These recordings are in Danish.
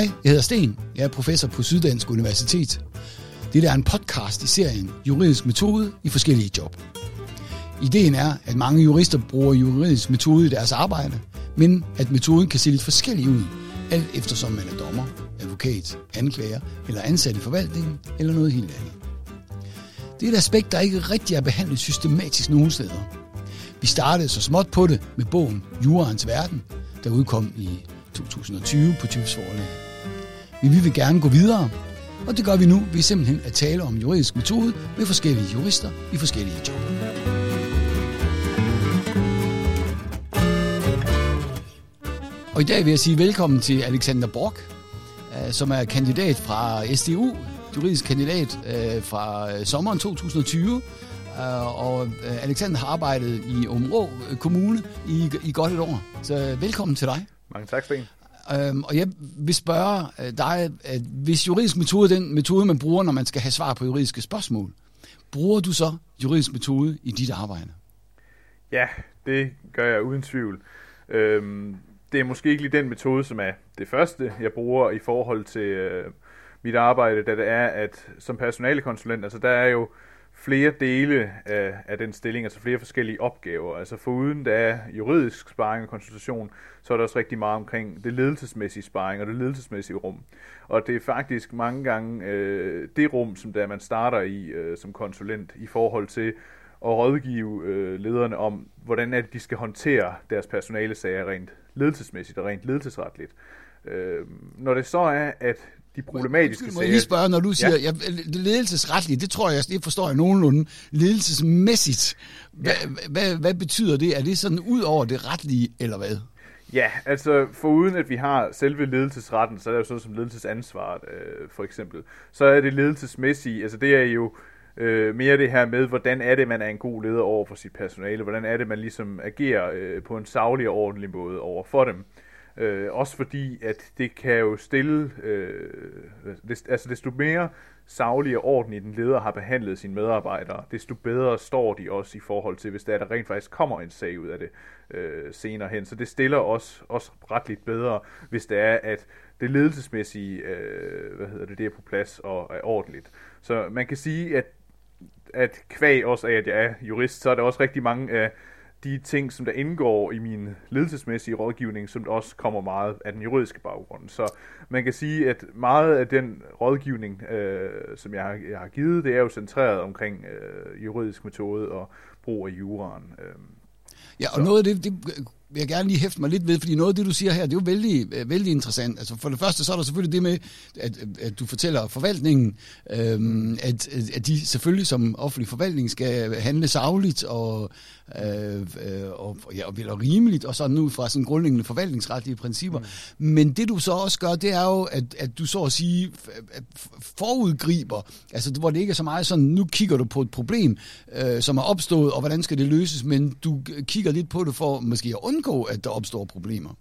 Hej, jeg hedder Sten. Jeg er professor på Syddansk Universitet. Det er en podcast i serien Juridisk Metode i forskellige job. Ideen er, at mange jurister bruger juridisk metode i deres arbejde, men at metoden kan se lidt forskellig ud, alt eftersom man er dommer, advokat, anklager eller ansat i forvaltningen eller noget helt andet. Det er et aspekt, der ikke rigtig er behandlet systematisk nogen steder. Vi startede så småt på det med bogen Jurens Verden, der udkom i 2020 på Typs Forlag. Men vi vil gerne gå videre, og det gør vi nu ved simpelthen at tale om juridisk metode med forskellige jurister i forskellige job. Og i dag vil jeg sige velkommen til Alexander Borg, øh, som er kandidat fra SDU, juridisk kandidat øh, fra øh, sommeren 2020. Og Alexander har arbejdet i Områ Kommune i, i godt et år. Så velkommen til dig. Mange tak, Sten. Øhm, og jeg vil spørge øh, dig, at hvis juridisk metode er den metode, man bruger, når man skal have svar på juridiske spørgsmål, bruger du så juridisk metode i dit arbejde? Ja, det gør jeg uden tvivl. Øhm, det er måske ikke lige den metode, som er det første, jeg bruger i forhold til øh, mit arbejde, da det er, at som personalekonsulent, altså der er jo flere dele af, af den stilling, altså flere forskellige opgaver. Altså foruden der er juridisk sparring og konsultation, så er der også rigtig meget omkring det ledelsesmæssige sparring og det ledelsesmæssige rum. Og det er faktisk mange gange øh, det rum, som der man starter i øh, som konsulent i forhold til at rådgive øh, lederne om, hvordan er det, de skal håndtere deres personale sager rent ledelsesmæssigt og rent ledelsesretligt. Øh, når det så er, at de problematiske sager... Må jeg lige spørge, når du siger, ja. Ja, ledelsesretligt, det tror jeg, det forstår jeg nogenlunde. Ledelsesmæssigt, hvad, ja. hvad, hvad, betyder det? Er det sådan ud over det retlige, eller hvad? Ja, altså foruden at vi har selve ledelsesretten, så er det jo sådan som ledelsesansvaret øh, for eksempel, så er det ledelsesmæssige, altså det er jo øh, mere det her med, hvordan er det, man er en god leder over for sit personale, hvordan er det, man ligesom agerer øh, på en savlig og ordentlig måde over for dem. Øh, Øh, også fordi, at det kan jo stille, øh, altså desto mere savlige og ordentligt den leder har behandlet sine medarbejdere, desto bedre står de også i forhold til, hvis der, der rent faktisk kommer en sag ud af det øh, senere hen. Så det stiller os også retligt bedre, hvis det er, at det ledelsesmæssige øh, hvad hedder det, det er på plads og er ordentligt. Så man kan sige, at, at kvæg også af, at jeg er jurist, så er der også rigtig mange af de ting, som der indgår i min ledelsesmæssige rådgivning, som også kommer meget af den juridiske baggrund. Så man kan sige, at meget af den rådgivning, øh, som jeg har, jeg har givet, det er jo centreret omkring øh, juridisk metode og brug af juraen. Øh. Ja, og så. noget af det, det vil jeg gerne lige hæfte mig lidt ved, fordi noget af det, du siger her, det er jo vældig, øh, vældig interessant. Altså for det første, så er der selvfølgelig det med, at, at du fortæller forvaltningen, øhm, at, at de selvfølgelig som offentlig forvaltning skal handle savligt og, øh, og, ja, og, og rimeligt, og sådan ud fra sådan grundlæggende forvaltningsretlige principper. Mm. Men det du så også gør, det er jo, at, at du så at sige forudgriber, altså hvor det ikke er så meget sådan, nu kigger du på et problem, øh, som er opstået, og hvordan skal det løses, men du kigger lidt på det for måske at undgå, at der opstår problemer.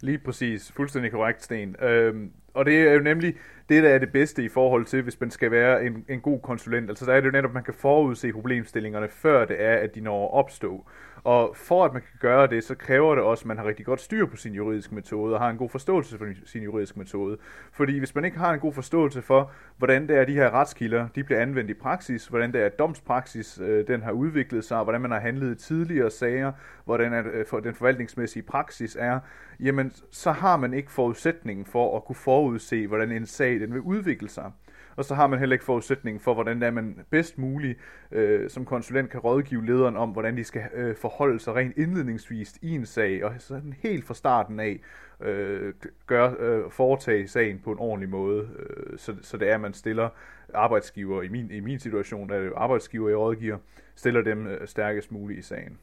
Lige præcis. Fuldstændig korrekt, Sten. Øhm, og det er jo nemlig det, der er det bedste i forhold til, hvis man skal være en, en god konsulent. Altså der er det jo netop, at man kan forudse problemstillingerne, før det er, at de når at opstå. Og for at man kan gøre det, så kræver det også, at man har rigtig godt styr på sin juridiske metode, og har en god forståelse for sin juridiske metode. Fordi hvis man ikke har en god forståelse for, hvordan det er, de her retskilder de bliver anvendt i praksis, hvordan det er, at domspraksis øh, den har udviklet sig, hvordan man har handlet i tidligere sager, hvordan er, øh, for den forvaltningsmæssige praksis er, jamen så har man ikke forudsætningen for at kunne forudse, hvordan en sag den vil udvikle sig og så har man heller ikke forudsætningen for, hvordan er man bedst muligt øh, som konsulent kan rådgive lederen om, hvordan de skal øh, forholde sig rent indledningsvis i en sag, og sådan helt fra starten af øh, gør, øh, foretage sagen på en ordentlig måde, øh, så, så det er, at man stiller arbejdsgiver, i min, i min situation er det jo arbejdsgiver, jeg rådgiver, stiller dem øh, stærkest muligt i sagen.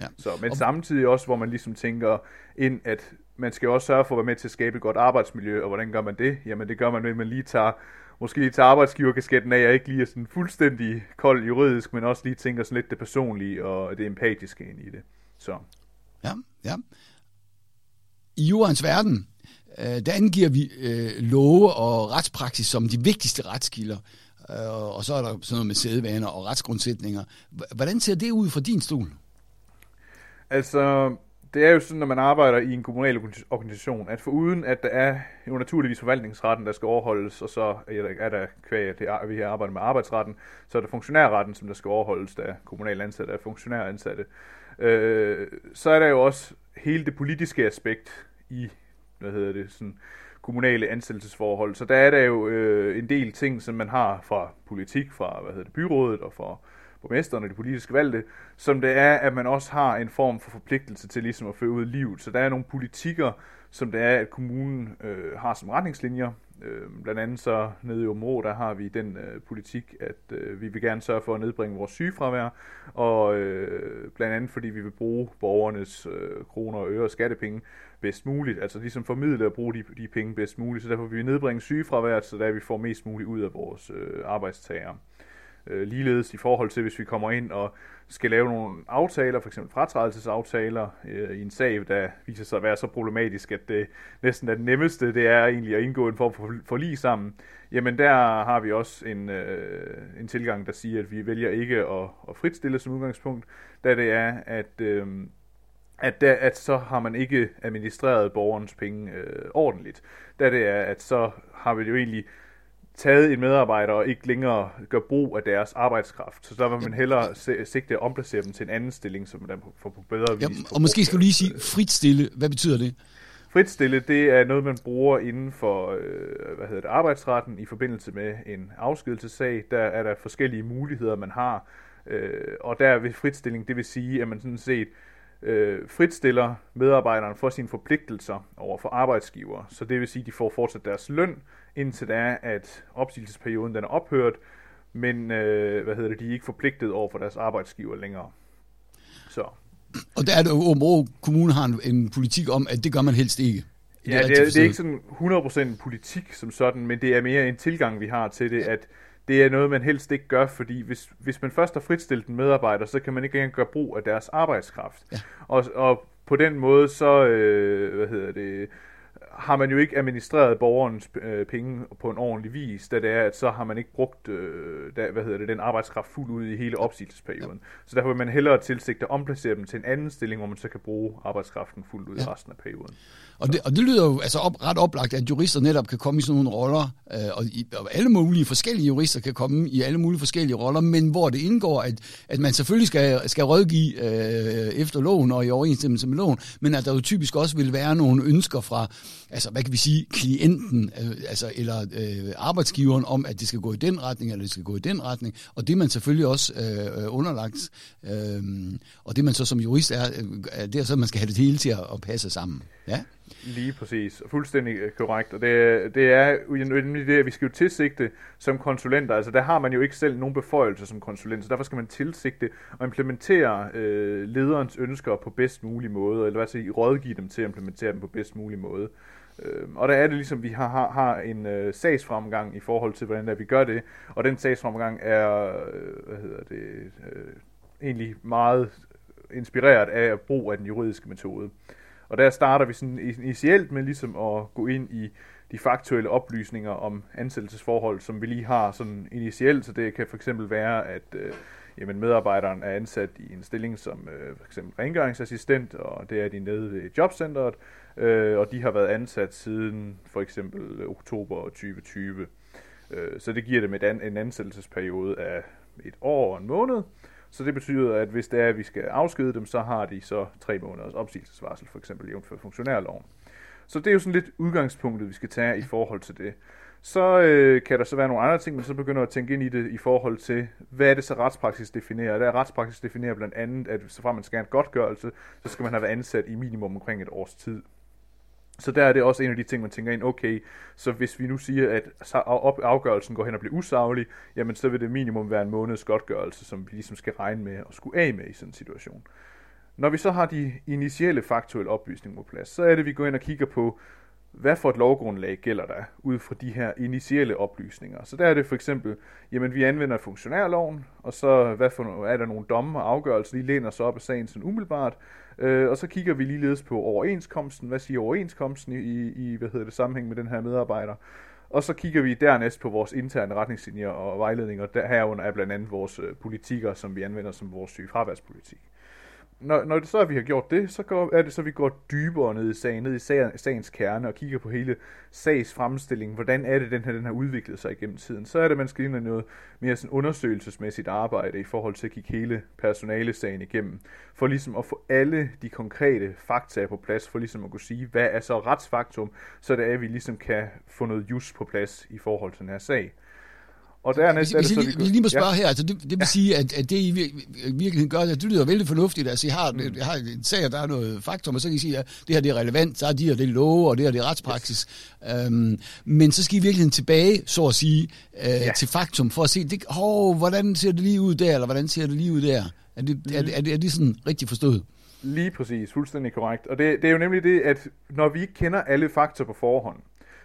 Ja. Så, men og... samtidig også, hvor man ligesom tænker ind, at man skal også sørge for at være med til at skabe et godt arbejdsmiljø, og hvordan gør man det? Jamen det gør man ved, at man lige tager måske lige tager arbejdsgiverkasketten af, jeg ikke lige er sådan fuldstændig kold juridisk, men også lige tænker sådan lidt det personlige og det empatiske ind i det. Så. Ja, ja. I jurens verden, øh, der angiver vi øh, love og retspraksis som de vigtigste retskilder. Øh, og så er der sådan noget med sædvaner og retsgrundsætninger. Hvordan ser det ud fra din stol? Altså, det er jo sådan, når man arbejder i en kommunal organisation, at foruden at der er jo naturligvis forvaltningsretten, der skal overholdes, og så er der kvæg, at det er, vi har arbejdet med arbejdsretten, så er der funktionærretten, som der skal overholdes, der er kommunale ansatte og funktionæransatte. Øh, så er der jo også hele det politiske aspekt i, hvad hedder det, sådan, kommunale ansættelsesforhold. Så der er der jo øh, en del ting, som man har fra politik, fra hvad hedder det, byrådet og fra borgmesteren og de politiske valgte, som det er, at man også har en form for forpligtelse til ligesom at føre ud i livet. Så der er nogle politikker, som det er, at kommunen øh, har som retningslinjer. Øh, blandt andet så nede i Områ, der har vi den øh, politik, at øh, vi vil gerne sørge for at nedbringe vores sygefravær, og øh, blandt andet fordi vi vil bruge borgernes øh, kroner og øre og skattepenge bedst muligt, altså ligesom formidle at bruge de, de penge bedst muligt, så derfor vil vi nedbringe sygefraværet, så der vi får mest muligt ud af vores øh, arbejdstagere. Øh, ligeledes i forhold til, hvis vi kommer ind og skal lave nogle aftaler, f.eks. fratrædelsesaftaler øh, i en sag, der viser sig at være så problematisk, at det næsten er det nemmeste, det er egentlig at indgå en form for forlig sammen, jamen der har vi også en, øh, en tilgang, der siger, at vi vælger ikke at, at fritstille som udgangspunkt, da det er, at, øh, at, der, at så har man ikke administreret borgerens penge øh, ordentligt. Da det er, at så har vi jo egentlig taget en medarbejder og ikke længere gør brug af deres arbejdskraft. Så der vil man hellere sigte at omplacere dem til en anden stilling, som man får på bedre vis. Ja, og måske skal du lige sige fritstille. Hvad betyder det? Fritstille, det er noget, man bruger inden for øh, hvad hedder det, arbejdsretten i forbindelse med en afskedelsessag. Der er der forskellige muligheder, man har. Øh, og der ved fritstilling, det vil sige, at man sådan set øh, fritstiller medarbejderen for sine forpligtelser over for arbejdsgiver. Så det vil sige, at de får fortsat deres løn, indtil det er, at opsigelsesperioden den er ophørt, men øh, hvad hedder det, de er ikke forpligtet over for deres arbejdsgiver længere. Så. Og der er det jo, Kommune har en, en politik om, at det gør man helst ikke. Ja, det er, det er ikke sådan 100% politik som sådan, men det er mere en tilgang, vi har til det, at det er noget, man helst ikke gør, fordi hvis, hvis man først har fritstillet en medarbejder, så kan man ikke engang gøre brug af deres arbejdskraft. Ja. Og, og på den måde, så, øh, hvad hedder det, har man jo ikke administreret borgerens øh, penge på en ordentlig vis, da det er, at så har man ikke brugt øh, da, hvad hedder det, den arbejdskraft fuldt ud i hele opsigelsesperioden. Ja. Så derfor vil man hellere tilsigte at omplacere dem til en anden stilling, hvor man så kan bruge arbejdskraften fuldt ud ja. i resten af perioden. Og det, og det lyder jo altså op, ret oplagt, at jurister netop kan komme i sådan nogle roller, øh, og, i, og alle mulige forskellige jurister kan komme i alle mulige forskellige roller, men hvor det indgår, at, at man selvfølgelig skal, skal rådgive øh, efter loven og i overensstemmelse med loven, men at der jo typisk også vil være nogle ønsker fra, altså hvad kan vi sige, klienten, øh, altså, eller øh, arbejdsgiveren om, at det skal gå i den retning, eller det skal gå i den retning, og det er man selvfølgelig også øh, øh underlagt, øh, og det man så som jurist er, øh, det er så, at man skal have det hele til at, at passe sammen. Ja? Lige præcis. Fuldstændig øh, korrekt. Og det, det er nemlig det, at vi skal jo tilsigte som konsulenter. Altså der har man jo ikke selv nogen beføjelse som konsulent, så derfor skal man tilsigte og implementere øh, lederens ønsker på bedst mulig måde, eller hvad sige, rådgive dem til at implementere dem på bedst mulig måde. Øh, og der er det ligesom, vi har, har, har en øh, sagsfremgang i forhold til, hvordan der vi gør det, og den sagsfremgang er, øh, hvad hedder det, øh, egentlig meget inspireret af brug af den juridiske metode. Og der starter vi sådan initielt med ligesom at gå ind i de faktuelle oplysninger om ansættelsesforhold, som vi lige har sådan initielt, så det kan for eksempel være, at øh, jamen medarbejderen er ansat i en stilling som øh, for eksempel rengøringsassistent, og det er de nede ved jobcentret, øh, og de har været ansat siden for eksempel oktober 2020. Øh, så det giver dem et an, en ansættelsesperiode af et år og en måned, så det betyder, at hvis det er, at vi skal afskede dem, så har de så tre måneders opsigelsesvarsel, for eksempel jævnfør funktionærloven. Så det er jo sådan lidt udgangspunktet, vi skal tage i forhold til det. Så øh, kan der så være nogle andre ting, men så begynder at tænke ind i det i forhold til, hvad er det så retspraksis definerer? Der er retspraksis definerer blandt andet, at så fra man skal have en godtgørelse, så skal man have været ansat i minimum omkring et års tid. Så der er det også en af de ting, man tænker ind, okay, så hvis vi nu siger, at afgørelsen går hen og bliver usaglig, jamen så vil det minimum være en måneds godtgørelse, som vi ligesom skal regne med at skulle af med i sådan en situation. Når vi så har de initielle faktuelle oplysninger på plads, så er det, at vi går ind og kigger på, hvad for et lovgrundlag gælder der ud fra de her initielle oplysninger. Så der er det for eksempel, jamen vi anvender funktionærloven, og så hvad for, er der nogle domme og afgørelser, de læner sig op af sagen sådan umiddelbart, øh, og så kigger vi ligeledes på overenskomsten, hvad siger overenskomsten i, i hvad hedder det, sammenhæng med den her medarbejder, og så kigger vi dernæst på vores interne retningslinjer og vejledninger, der herunder er blandt andet vores øh, politikker, som vi anvender som vores sygefraværspolitik når, når det så er, at vi har gjort det, så går, er det så, at vi går dybere ned i sagen, ned i sagens kerne og kigger på hele sags fremstilling. Hvordan er det, den her, den har udviklet sig igennem tiden? Så er det, at man skal ind i noget mere sådan undersøgelsesmæssigt arbejde i forhold til at kigge hele personalesagen igennem. For ligesom at få alle de konkrete fakta på plads, for ligesom at kunne sige, hvad er så retsfaktum, så det er, at vi ligesom kan få noget just på plads i forhold til den her sag. Og dernæst hvis, er det så, vi, vi lige må spørge ja. her, altså det, det vil ja. sige, at, at det i virkeligheden gør, at det lyder vældig fornuftigt, altså I har, mm. I har en sag, der er noget faktum, og så kan I sige, at det her det er relevant, så er de her det love, og det her det er retspraksis. Yes. Øhm, men så skal I virkelig tilbage, så at sige, øh, ja. til faktum, for at se, det, oh, hvordan ser det lige ud der, eller hvordan ser det lige ud der? Er det, er, det, er, det, er det sådan rigtig forstået? Lige præcis, fuldstændig korrekt. Og det, det er jo nemlig det, at når vi ikke kender alle fakta på forhånd,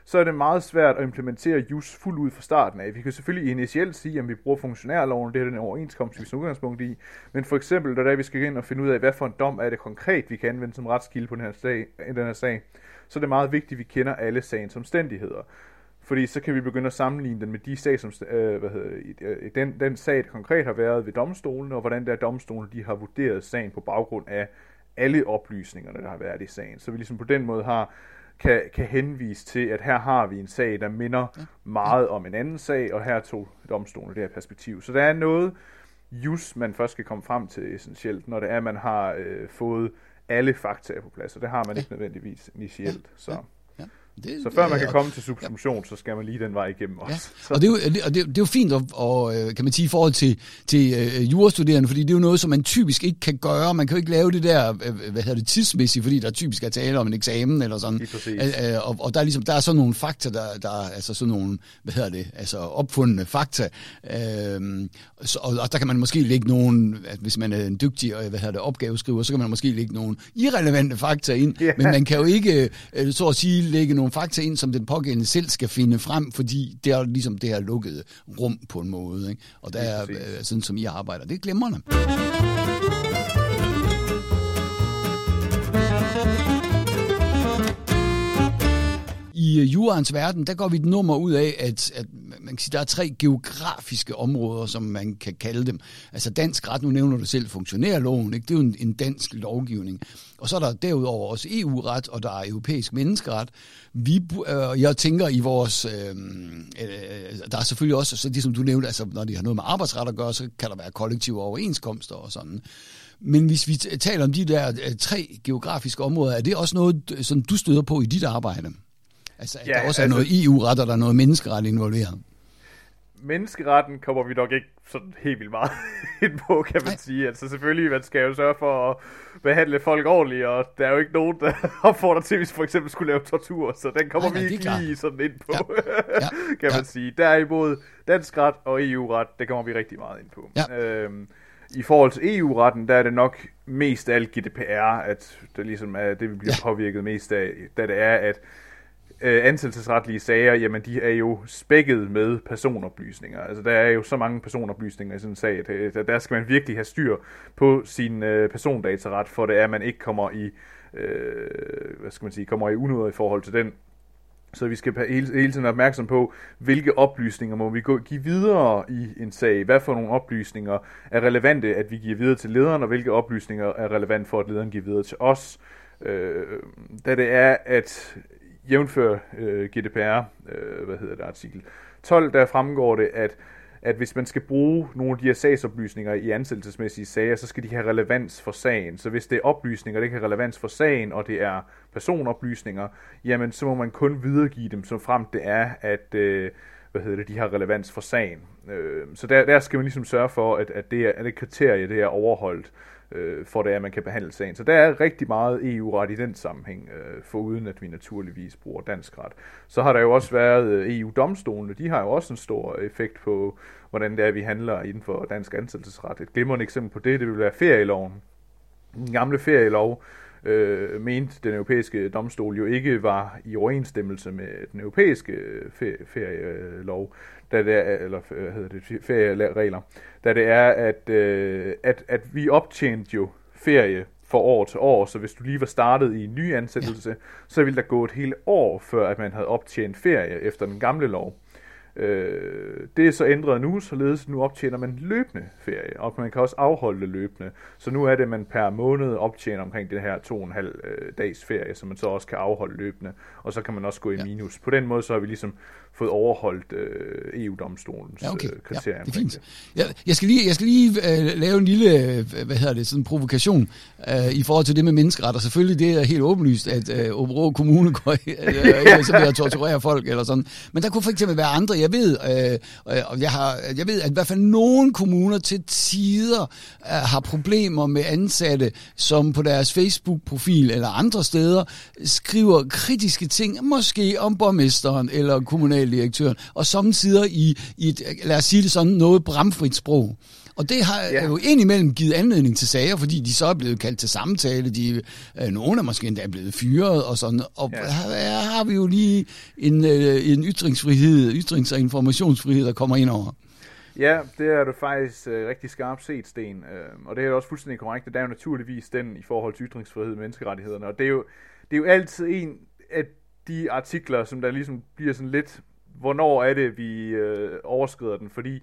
så er det meget svært at implementere JUS fuldt ud fra starten af. Vi kan selvfølgelig initielt sige, at vi bruger funktionærloven, det er den overenskomst, vi som udgangspunkt i, men for eksempel, da vi skal ind og finde ud af, hvad for en dom er det konkret, vi kan anvende som retskilde på den her sag, den her sag, så er det meget vigtigt, at vi kender alle sagens omstændigheder. Fordi så kan vi begynde at sammenligne den med de sag, som, øh, hvad hedder, den, den sag, der konkret har været ved domstolen, og hvordan der domstolen de har vurderet sagen på baggrund af alle oplysningerne, der har været i sagen. Så vi ligesom på den måde har kan, kan henvise til, at her har vi en sag, der minder ja. meget om en anden sag, og her tog domstolen det her perspektiv. Så der er noget just, man først skal komme frem til essentielt, når det er, at man har øh, fået alle fakta på plads, og det har man ikke nødvendigvis initielt. Så. Det, så før man kan komme til subsumption, ja. så skal man lige den vej igennem også. Ja. Og, det er, jo, og det, det er jo fint, at, og, øh, kan man sige, i forhold til, til uh, jurastuderende, fordi det er jo noget, som man typisk ikke kan gøre. Man kan jo ikke lave det der, uh, hvad hedder det, tidsmæssigt, fordi der typisk er tale om en eksamen eller sådan. Uh, og, og der er ligesom, der er sådan nogle fakta, der, der er altså sådan nogle, hvad hedder det, altså opfundne fakta. Uh, så, og, og der kan man måske lægge nogle, hvis man er en dygtig hvad hedder det, opgaveskriver, så kan man måske lægge nogle irrelevante fakta ind, yeah. men man kan jo ikke, uh, så at sige, lægge nogle fakta ind, som den pågældende selv skal finde frem, fordi det er ligesom det her lukkede rum på en måde. Ikke? Og der er øh, sådan, som I arbejder. Det er glemrende. I verden, der går vi et nummer ud af, at, at man kan sige, der er tre geografiske områder, som man kan kalde dem. Altså dansk ret, nu nævner du selv funktionærloven, ikke? det er jo en, en dansk lovgivning. Og så er der derudover også EU-ret, og der er europæisk menneskeret. Vi, øh, jeg tænker i vores, øh, øh, der er selvfølgelig også, så det som du nævnte, altså når de har noget med arbejdsret at gøre, så kan der være kollektive overenskomster og sådan. Men hvis vi taler om de der øh, tre geografiske områder, er det også noget, som du støder på i dit arbejde? Altså, ja, der også altså, er noget EU-ret, og der er noget menneskeret involveret. Menneskeretten kommer vi nok ikke sådan helt vildt meget ind på, kan man Nej. sige. Altså selvfølgelig, man skal jo sørge for at behandle folk ordentligt, og der er jo ikke nogen, der opfordrer til, hvis for eksempel skulle lave tortur, så den kommer Nej, vi ikke lige sådan ind på, ja. Ja. kan ja. man sige. Derimod, dansk ret og EU-ret, det kommer vi rigtig meget ind på. Ja. Øhm, i forhold til EU-retten, der er det nok mest af alt GDPR, at det ligesom er det, vi bliver ja. påvirket mest af, da det er, at øh, ansættelsesretlige sager, jamen de er jo spækket med personoplysninger. Altså der er jo så mange personoplysninger i sådan en sag, at øh, at der skal man virkelig have styr på sin øh, persondataret, for det er, at man ikke kommer i, øh, hvad skal man sige, kommer i unøder i forhold til den. Så vi skal hele, hele tiden være opmærksom på, hvilke oplysninger må vi gå, give videre i en sag. Hvad for nogle oplysninger er relevante, at vi giver videre til lederen, og hvilke oplysninger er relevant for, at lederen giver videre til os. Øh, da det er, at jævnfør øh, GDPR, øh, hvad hedder det, artikel 12, der fremgår det, at, at hvis man skal bruge nogle af de her sagsoplysninger i ansættelsesmæssige sager, så skal de have relevans for sagen. Så hvis det er oplysninger, der ikke har relevans for sagen, og det er personoplysninger, jamen så må man kun videregive dem, som frem det er, at øh, hvad hedder det, de har relevans for sagen. Øh, så der, der skal man ligesom sørge for, at, at det er, at det kriterie, det er overholdt øh, for det er, at man kan behandle sagen. Så der er rigtig meget EU-ret i den sammenhæng, øh, for uden at vi naturligvis bruger dansk ret. Så har der jo også været øh, EU-domstolene, de har jo også en stor effekt på, hvordan det er, vi handler inden for dansk ansættelsesret. Et glimrende eksempel på det, det vil være ferieloven. Den gamle ferielov, øh, mente den europæiske domstol jo ikke var i overensstemmelse med den europæiske ferielov da det er, eller hvad hedder det, ferieregler, da det er, at, øh, at, at vi optjente jo ferie for år til år, så hvis du lige var startet i en ny ansættelse, ja. så ville der gå et helt år, før at man havde optjent ferie efter den gamle lov. Øh, det er så ændret nu, således nu optjener man løbende ferie, og man kan også afholde det løbende. Så nu er det, at man per måned optjener omkring det her to og en halv øh, dags ferie, som man så også kan afholde løbende, og så kan man også gå i minus. På den måde så har vi ligesom fået overholdt øh, EU-domstolens Ja, okay. øh, kriterier. Ja, det er fint. Jeg, jeg skal lige, jeg skal lige øh, lave en lille, øh, hvad hedder det, sådan en provokation øh, i forhold til det med menneskeretter. Selvfølgelig det er helt åbenlyst, at øh, Åbenrå Kommune går øh, øh, så ved at torturere folk eller sådan. Men der kunne for eksempel være andre. Jeg ved, øh, øh, og jeg, har, jeg ved, at i hvert fald nogle kommuner til tider øh, har problemer med ansatte, som på deres Facebook-profil eller andre steder skriver kritiske ting, måske om borgmesteren eller kommunaldirektøren, og samtidig i, i et, lad os sige det sådan, noget bramfrit sprog. Og det har ja. Jo indimellem givet anledning til sager, fordi de så er blevet kaldt til samtale. De, øh, nogle er måske endda blevet fyret og sådan. Og ja. Ja. her, her har vi jo lige en, øh, en ytringsfrihed, ytrings- og informationsfrihed, der kommer ind over. Ja, det er du faktisk øh, rigtig skarpt set, Sten. Øh, og det er også fuldstændig korrekt. Det er jo naturligvis den i forhold til ytringsfrihed og menneskerettighederne. Og det er jo, det er jo altid en af de artikler, som der ligesom bliver sådan lidt, hvornår er det, vi øh, overskrider den. Fordi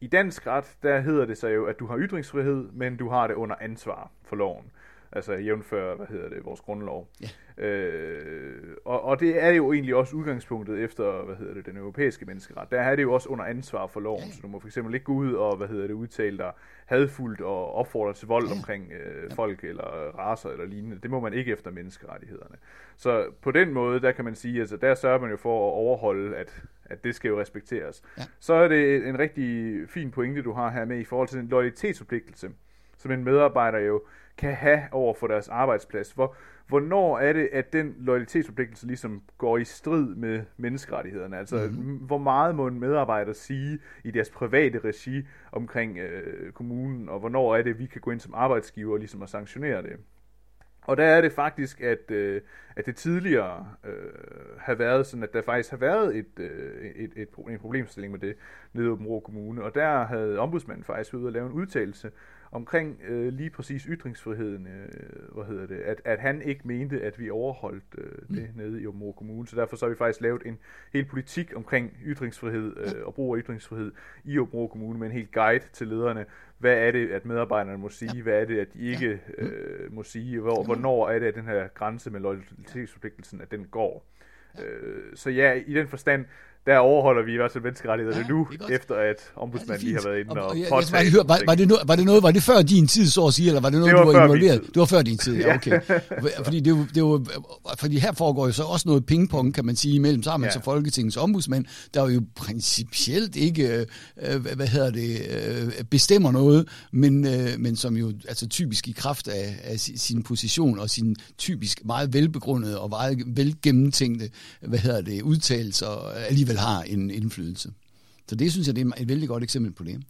i dansk ret, der hedder det så jo, at du har ytringsfrihed, men du har det under ansvar for loven. Altså jævnfør, hvad hedder det, vores grundlov. Ja. Øh, og, og det er jo egentlig også udgangspunktet efter, hvad hedder det, den europæiske menneskeret. Der er det jo også under ansvar for loven, så du må for eksempel ikke gå ud og, hvad hedder det, udtale dig hadfuldt og opfordre til vold Ja. omkring øh, folk eller raser eller lignende. Det må man ikke efter menneskerettighederne. Så på den måde, der kan man sige, altså der sørger man jo for at overholde, at, at det skal jo respekteres. Ja. Så er det en rigtig fin pointe, du har her med i forhold til den loyalitetsforpligtelse, som en medarbejder jo kan have over for deres arbejdsplads. Hvor, hvornår er det, at den loyalitetsforpligtelse ligesom går i strid med menneskerettighederne? Altså, mm-hmm. hvor meget må en medarbejder sige i deres private regi omkring øh, kommunen, og hvornår er det, vi kan gå ind som arbejdsgiver og ligesom at sanktionere det? Og der er det faktisk, at, øh, at det tidligere øh, har været sådan, at der faktisk har været et, øh, et, et, en problemstilling med det nede i Åben Kommune, og der havde ombudsmanden faktisk ude og lave en udtalelse omkring øh, lige præcis ytringsfriheden, øh, hvad hedder det, at, at han ikke mente, at vi overholdt øh, det mm. nede i Rå Kommune, så derfor så har vi faktisk lavet en hel politik omkring ytringsfrihed øh, og brug af ytringsfrihed i Rå Kommune med en helt guide til lederne, hvad er det, at medarbejderne må sige, ja. hvad er det, at de ikke ja. øh, må sige, hvor, hvornår er det, at den her grænse med loyalitetsforpligtelsen, at den går. Øh, så ja, i den forstand, der overholder vi i hvert fald menneskerettighederne Ja, ja, nu, er efter at ombudsmanden lige har været inde og, og, jeg, jeg, bare lige høre, var, var, det var, det noget, var det før din tid, så at sige, eller var det noget, Det var du var involveret? Det var før din tid, ja, okay. fordi, det jo, det jo, fordi her foregår jo så også noget pingpong, kan man sige, imellem. Man ja. Ja. så Folketingets ombudsmand, der jo principielt ikke, øh, hvad, hedder det, øh, bestemmer noget, men, øh, men som jo altså typisk i kraft af, af si- sin position og sin typisk meget velbegrundede og meget velgennemtænkte, hvad hedder det, udtalelser, alligevel har en indflydelse. Så det synes jeg, det er et vældig godt eksempel på det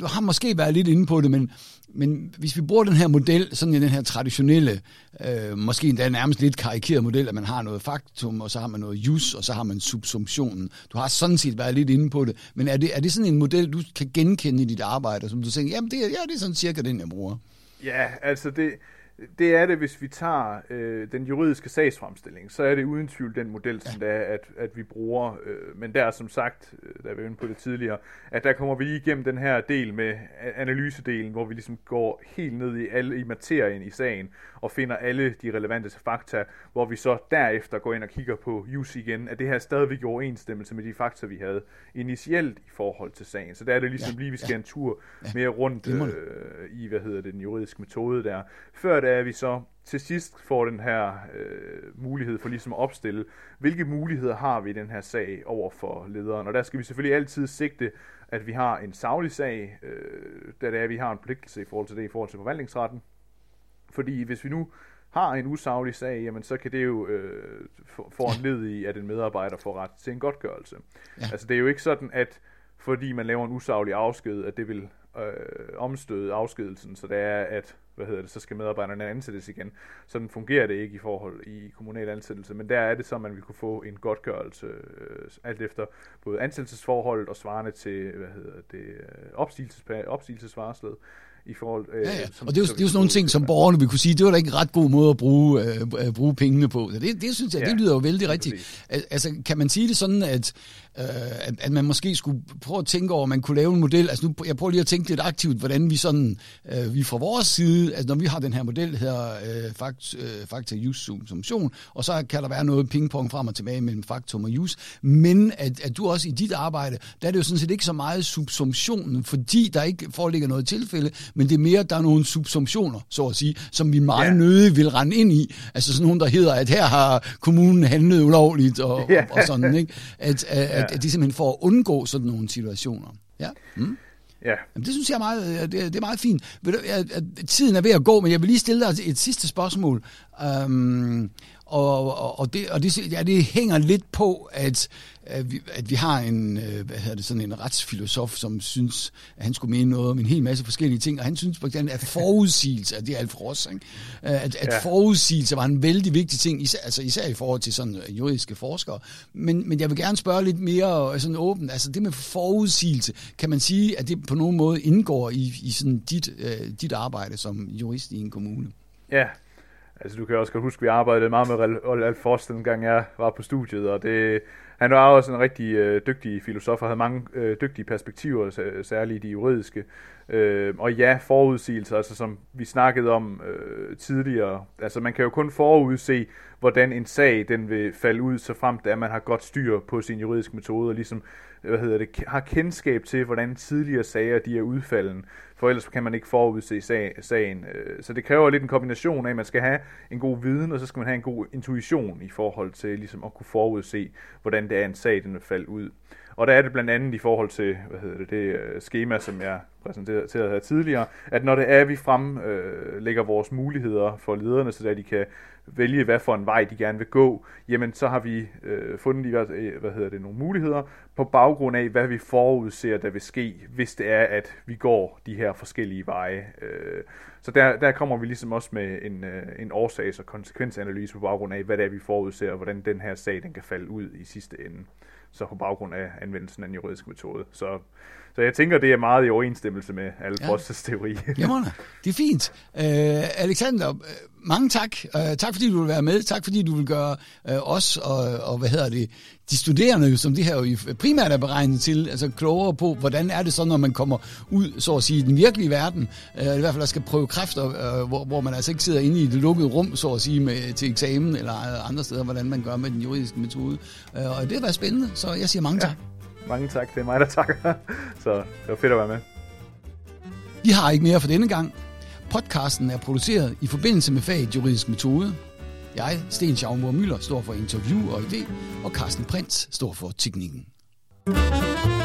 du har måske været lidt inde på det, men, men hvis vi bruger den her model, sådan den her traditionelle, øh, måske endda nærmest lidt karikerede model, at man har noget faktum, og så har man noget jus, og så har man subsumptionen. Du har sådan set været lidt inde på det, men er det, er det sådan en model, du kan genkende i dit arbejde, som du tænker, jamen det, ja, det er sådan cirka den, jeg bruger? Ja, altså det, det er det, hvis vi tager øh, den juridiske sagsfremstilling, så er det uden tvivl den model, som det er, at, at vi bruger. Øh, men der er som sagt, øh, der er vi inde på det tidligere, at der kommer vi lige igennem den her del med analysedelen, hvor vi ligesom går helt ned i alle i materien i sagen og finder alle de relevante fakta, hvor vi så derefter går ind og kigger på jus igen, at det her stadigvæk i overensstemmelse med de fakta, vi havde initielt i forhold til sagen. Så der er det ligesom Ja, lige, vi skal ja. en tur Ja, mere rundt øh, i, hvad hedder det, den juridiske metode der. Før da er vi så til sidst får den her øh, mulighed for ligesom at opstille, hvilke muligheder har vi i den her sag over for lederen. Og der skal vi selvfølgelig altid sigte, at vi har en saglig sag, øh, da det er, at vi har en forpligtelse i forhold til det, i forhold til forvaltningsretten. Fordi hvis vi nu har en usaglig sag, jamen så kan det jo øh, få en led i, at en medarbejder får ret til en godtgørelse. Ja. Altså det er jo ikke sådan, at fordi man laver en usaglig afsked, at det vil øh, omstøde afskedelsen, så det er, at hvad hedder det, så skal medarbejderne ansættes igen. Sådan fungerer det ikke i forhold i kommunal ansættelse, men der er det så, at man vil kunne få en godtgørelse øh, alt efter både ansættelsesforholdet og svarende til, hvad hedder det, øh, opsigelsespa- opsigelsesvarslet i forhold øh, ja, ja. Som, og det er, jo, det er jo sådan nogle ting, som borgerne vil kunne sige, det var da ikke en ret god måde at bruge, øh, bruge pengene på. Så det, det synes jeg, ja, det lyder jo vældig rigtigt. Altså, kan man sige det sådan, at øh, at, at man måske skulle prøve at tænke over, at man kunne lave en model. Altså nu, jeg prøver lige at tænke lidt aktivt, hvordan vi sådan, øh, vi fra vores side, altså når vi har den her model her, øh, fakt, øh, fakta, use, subsumption, og så kan der være noget pingpong frem og tilbage mellem faktum og use, men at, at du også i dit arbejde, der er det jo sådan set ikke så meget subsumptionen, fordi der ikke foreligger noget tilfælde, men det er mere, at der er nogle subsumptioner, så at sige, som vi meget ja. nødig vil rende ind i. Altså sådan nogle, der hedder, at her har kommunen handlet ulovligt og, ja. og, sådan, ikke? At, at, ja at de simpelthen for at undgå sådan nogle situationer. Ja. Mm. Ja. Jamen, det synes jeg er meget, det, det er meget fint. Ved du, jeg, tiden er ved at gå, men jeg vil lige stille dig et sidste spørgsmål. Um, og, og, og, det, og det, ja, det hænger lidt på, at, at, vi, at vi har en, øh, hvad hedder det, sådan en retsfilosof, som synes, at han skulle mene noget om en hel masse forskellige ting, og han synes for eksempel, at forudsigelse, at det er Alf Ross, ikke? at, at ja. forudsigelse var en vældig vigtig ting, især, altså især i forhold til sådan juridiske forskere. Men, men jeg vil gerne spørge lidt mere sådan åbent, altså det med forudsigelse, kan man sige, at det på nogen måde indgår i, i sådan dit, dit arbejde som jurist i en kommune? Ja, Altså, du kan også godt huske, at vi arbejdede meget med Ralf Frost, dengang jeg var på studiet, og det, han var også en rigtig øh, dygtig filosof og havde mange øh, dygtige perspektiver, særligt de juridiske. Øh, og ja, forudsigelser, altså som vi snakkede om øh, tidligere. Altså man kan jo kun forudse, hvordan en sag den vil falde ud, så frem at man har godt styr på sin juridiske metode, og ligesom hvad hedder det, har kendskab til, hvordan tidligere sager de er udfalden. For ellers kan man ikke forudse sag, sagen. Øh, så det kræver lidt en kombination af, at man skal have en god viden, og så skal man have en god intuition i forhold til ligesom at kunne forudse, hvordan det er en sag, den vil falde ud. Og der er det blandt andet i forhold til hvad hedder det, det øh, schema, som jeg præsenterede her tidligere, at når det er, at vi fremlægger øh, vores muligheder for lederne, så de kan vælge, hvad for en vej de gerne vil gå, jamen så har vi øh, fundet de, øh, hvad hedder det, nogle muligheder på baggrund af, hvad vi forudser, der vil ske, hvis det er, at vi går de her forskellige veje. Øh, så der, der kommer vi ligesom også med en, øh, en årsags- og konsekvensanalyse på baggrund af, hvad det er, vi forudser, og hvordan den her sag den kan falde ud i sidste ende så på baggrund af anvendelsen af den juridiske metode. Så, så jeg tænker, det er meget i overensstemmelse med alle ja. teori. Jamen, det er fint. Uh, Alexander, mange tak. Uh, tak fordi du vil være med. Tak fordi du vil gøre uh, os og, og, hvad hedder det, de studerende, som det her jo primært er beregnet til, altså klogere på, hvordan er det så, når man kommer ud, så at sige, i den virkelige verden, uh, i hvert fald der skal prøve kræfter, uh, hvor, hvor man altså ikke sidder inde i det lukkede rum, så at sige, med, til eksamen eller andre steder, hvordan man gør med den juridiske metode. Uh, og det har været spændende, så jeg siger mange ja. tak. Mange tak. Det er mig, der takker. Så det var fedt at være med. Vi har ikke mere for denne gang. Podcasten er produceret i forbindelse med faget juridisk metode. Jeg, Sten Schaumur Møller, står for interview og idé, og Carsten Prins står for teknikken. thank you